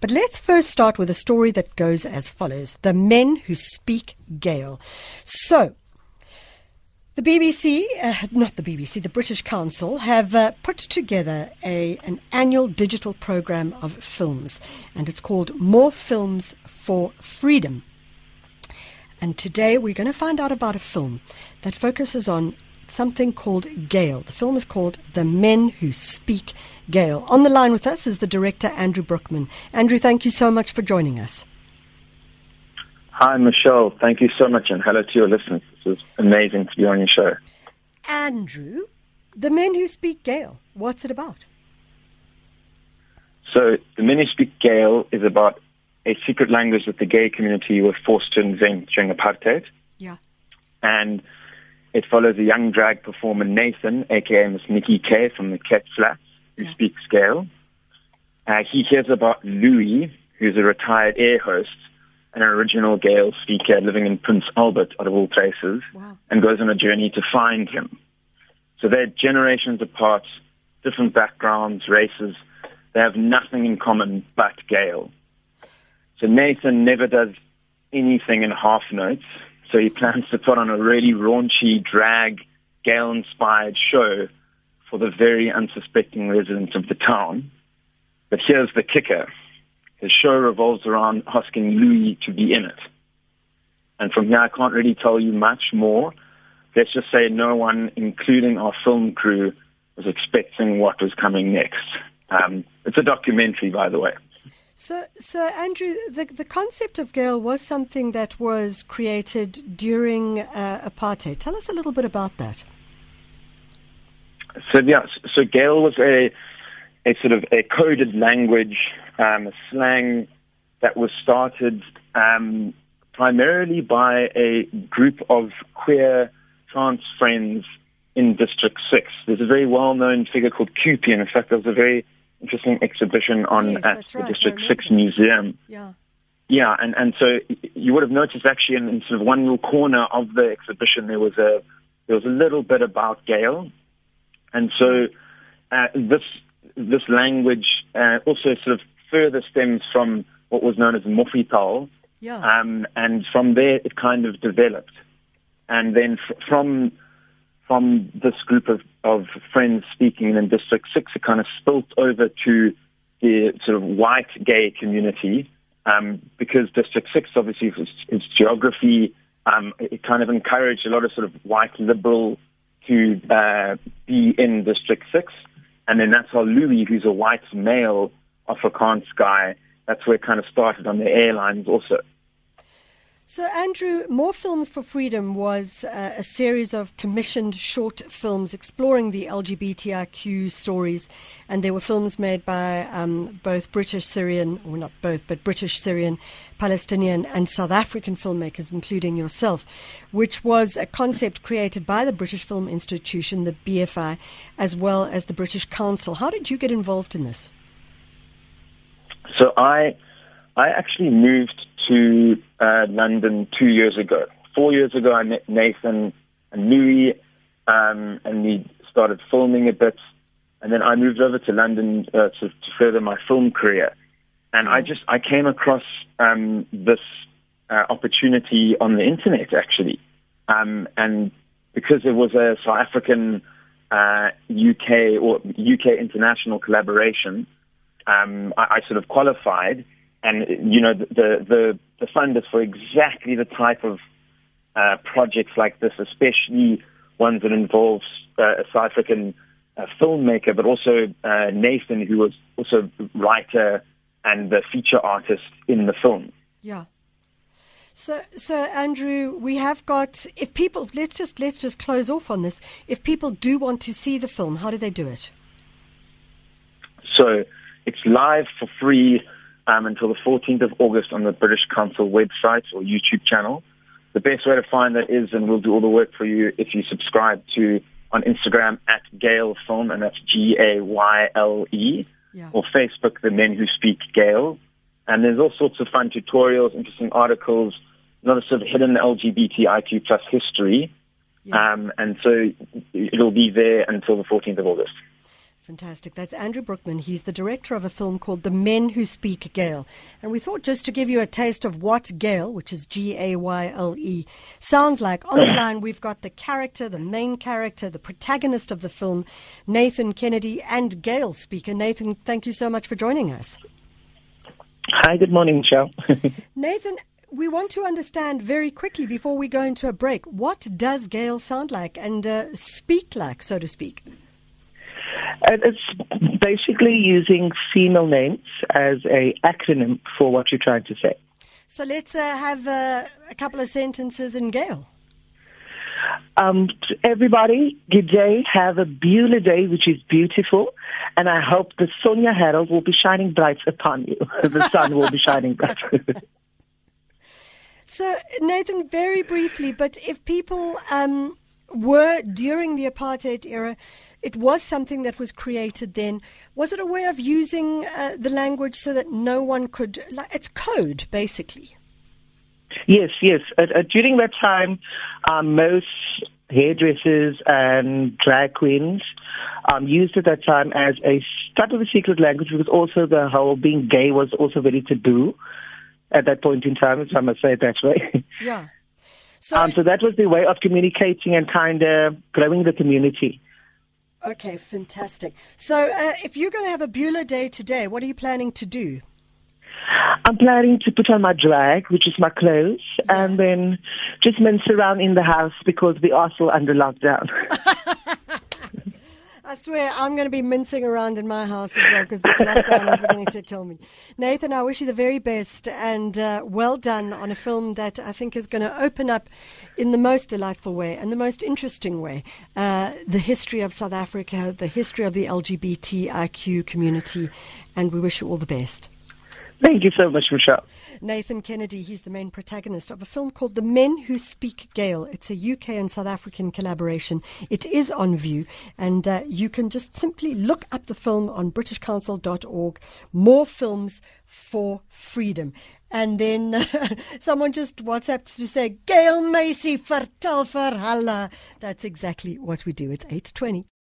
But let's first start with a story that goes as follows The Men Who Speak Gayle. So, the BBC, uh, not the BBC, the British Council have uh, put together a, an annual digital program of films, and it's called More Films for Freedom. And today we're going to find out about a film that focuses on something called Gayle. The film is called The Men Who Speak Gayle. On the line with us is the director, Andrew Bruckman. Andrew, thank you so much for joining us. Hi, Michelle. Thank you so much, and hello to your listeners. This is amazing to be on your show. Andrew, The Men Who Speak Gayle, what's it about? So, The Men Who Speak Gayle is about a secret language that the gay community were forced to invent during apartheid. Yeah. And it follows a young drag performer, Nathan, aka Miss Nikki K from the Cat Flats, who Yeah. speaks Gayle. Uh, he hears about Louis, who's a retired air host, an original Gayle speaker living in Prince Albert, out of all places, Wow. and goes on a journey to find him. So they're generations apart, different backgrounds, races. They have nothing in common but Gayle. So Nathan never does anything in half notes. So he plans to put on a really raunchy, drag, Gayle inspired show for the very unsuspecting residents of the town. But here's the kicker his show revolves around asking Louis to be in it. And from here, I can't really tell you much more. Let's just say no one, including our film crew, was expecting what was coming next. Um, it's a documentary, by the way. So, so Andrew, the, the concept of Gayle was something that was created during uh, apartheid. Tell us a little bit about that. So yeah, so Gayle was a a sort of a coded language, um, a slang that was started um, primarily by a group of queer trans friends in District Six. There's a very well-known figure called Cupian. In fact, there was a very interesting exhibition on Yes, at the right, District Six. Museum. Yeah. Yeah, and, and so you would have noticed actually in, in sort of one little corner of the exhibition there was a there was a little bit about Gayle, and so uh, this this language uh, also sort of further stems from what was known as Moffietaal, Yeah. um, and from there it kind of developed, and then fr- from from this group of, of friends speaking in District Six, it kind of spilt over to the sort of white gay community um, because District Six obviously its, its geography um, it kind of encouraged a lot of sort of white liberal to uh, be in District Six, and then that's how Louis, who's a white male Afrikaans guy, that's where it kind of started on the airlines also. So, Andrew, More Films for Freedom was uh, a series of commissioned short films exploring the LGBTIQ stories, and there were films made by um, both British Syrian, or not both, but British Syrian, Palestinian, and South African filmmakers, including yourself, which was a concept created by the British Film Institution, the BFI, as well as the British Council. How did you get involved in this? So I, I actually moved to uh, London two years ago. Four years ago, I met Nathan and Louis, um, and we started filming a bit. And then I moved over to London uh, to, to further my film career. And I just I came across um, this uh, opportunity on the internet actually, um, and because it was a South African uh, UK or UK international collaboration, um, I, I sort of qualified, and you know the the the fund is for exactly the type of uh, projects like this, especially ones that involves uh, a South African uh, filmmaker, but also uh, Nathan, who was also writer and the feature artist in the film. Yeah. So, so Andrew, we have got. If people, let's just let's just close off on this. If people do want to see the film, how do they do it? So it's live for free um, until the 14th of August on the British Council website or YouTube channel. The best way to find that is, and we'll do all the work for you if you subscribe to on Instagram at Gayle Film, and that's G A Y L E, Yeah. or Facebook, The Men Who Speak Gayle. And there's all sorts of fun tutorials, interesting articles, a lot of sort of hidden LGBTIQ plus history. Yeah. Um, and so it'll be there until the 14th of August. Fantastic. That's Andrew Bruckman. He's the director of a film called The Men Who Speak Gayle. And we thought just to give you a taste of what Gayle, which is G A Y L E, sounds like. On the line, we've got the character, the main character, the protagonist of the film, Nathan Kennedy, and Gayle speaker. Nathan, thank you so much for joining us. Hi, good morning, Michelle. Nathan, we want to understand very quickly before we go into a break what does Gayle sound like and uh, speak like, so to speak? It's basically using female names as a acronym for what you're trying to say. So let's uh, have uh, a couple of sentences in Gayle. Um, everybody, good day. Have a beautiful day, which is beautiful. And I hope the Sonia Herald will be shining bright upon you. the sun will be shining bright. so, Nathan, very briefly, but if people um, were during the apartheid era, it was something that was created then. Was it a way of using uh, the language so that no one could? Like, it's code, basically. Yes, yes. Uh, uh, during that time, um, most hairdressers and drag queens um, used at that time as a type of a secret language because also the whole being gay was also very taboo at that point in time, if I must say it that way. Yeah. So, um, so that was the way of communicating and kind of growing the community. Okay, fantastic. So, uh, if you're going to have a Beulah Day today, what are you planning to do? I'm planning to put on my drag, which is my clothes, yeah. and then just mince around in the house because we are still under lockdown. I swear I'm going to be mincing around in my house as well because this lockdown is beginning to kill me. Nathan, I wish you the very best and uh, well done on a film that I think is going to open up in the most delightful way and the most interesting way uh, the history of South Africa, the history of the LGBTIQ community, and we wish you all the best. Thank you so much, Michelle. Nathan Kennedy, he's the main protagonist of a film called The Men Who Speak Gayle. It's a UK and South African collaboration. It is on view, and uh, you can just simply look up the film on britishcouncil.org. More films for freedom. And then uh, someone just WhatsApped to say, Gayle Macy, vertel verhalla. That's exactly what we do. It's 820.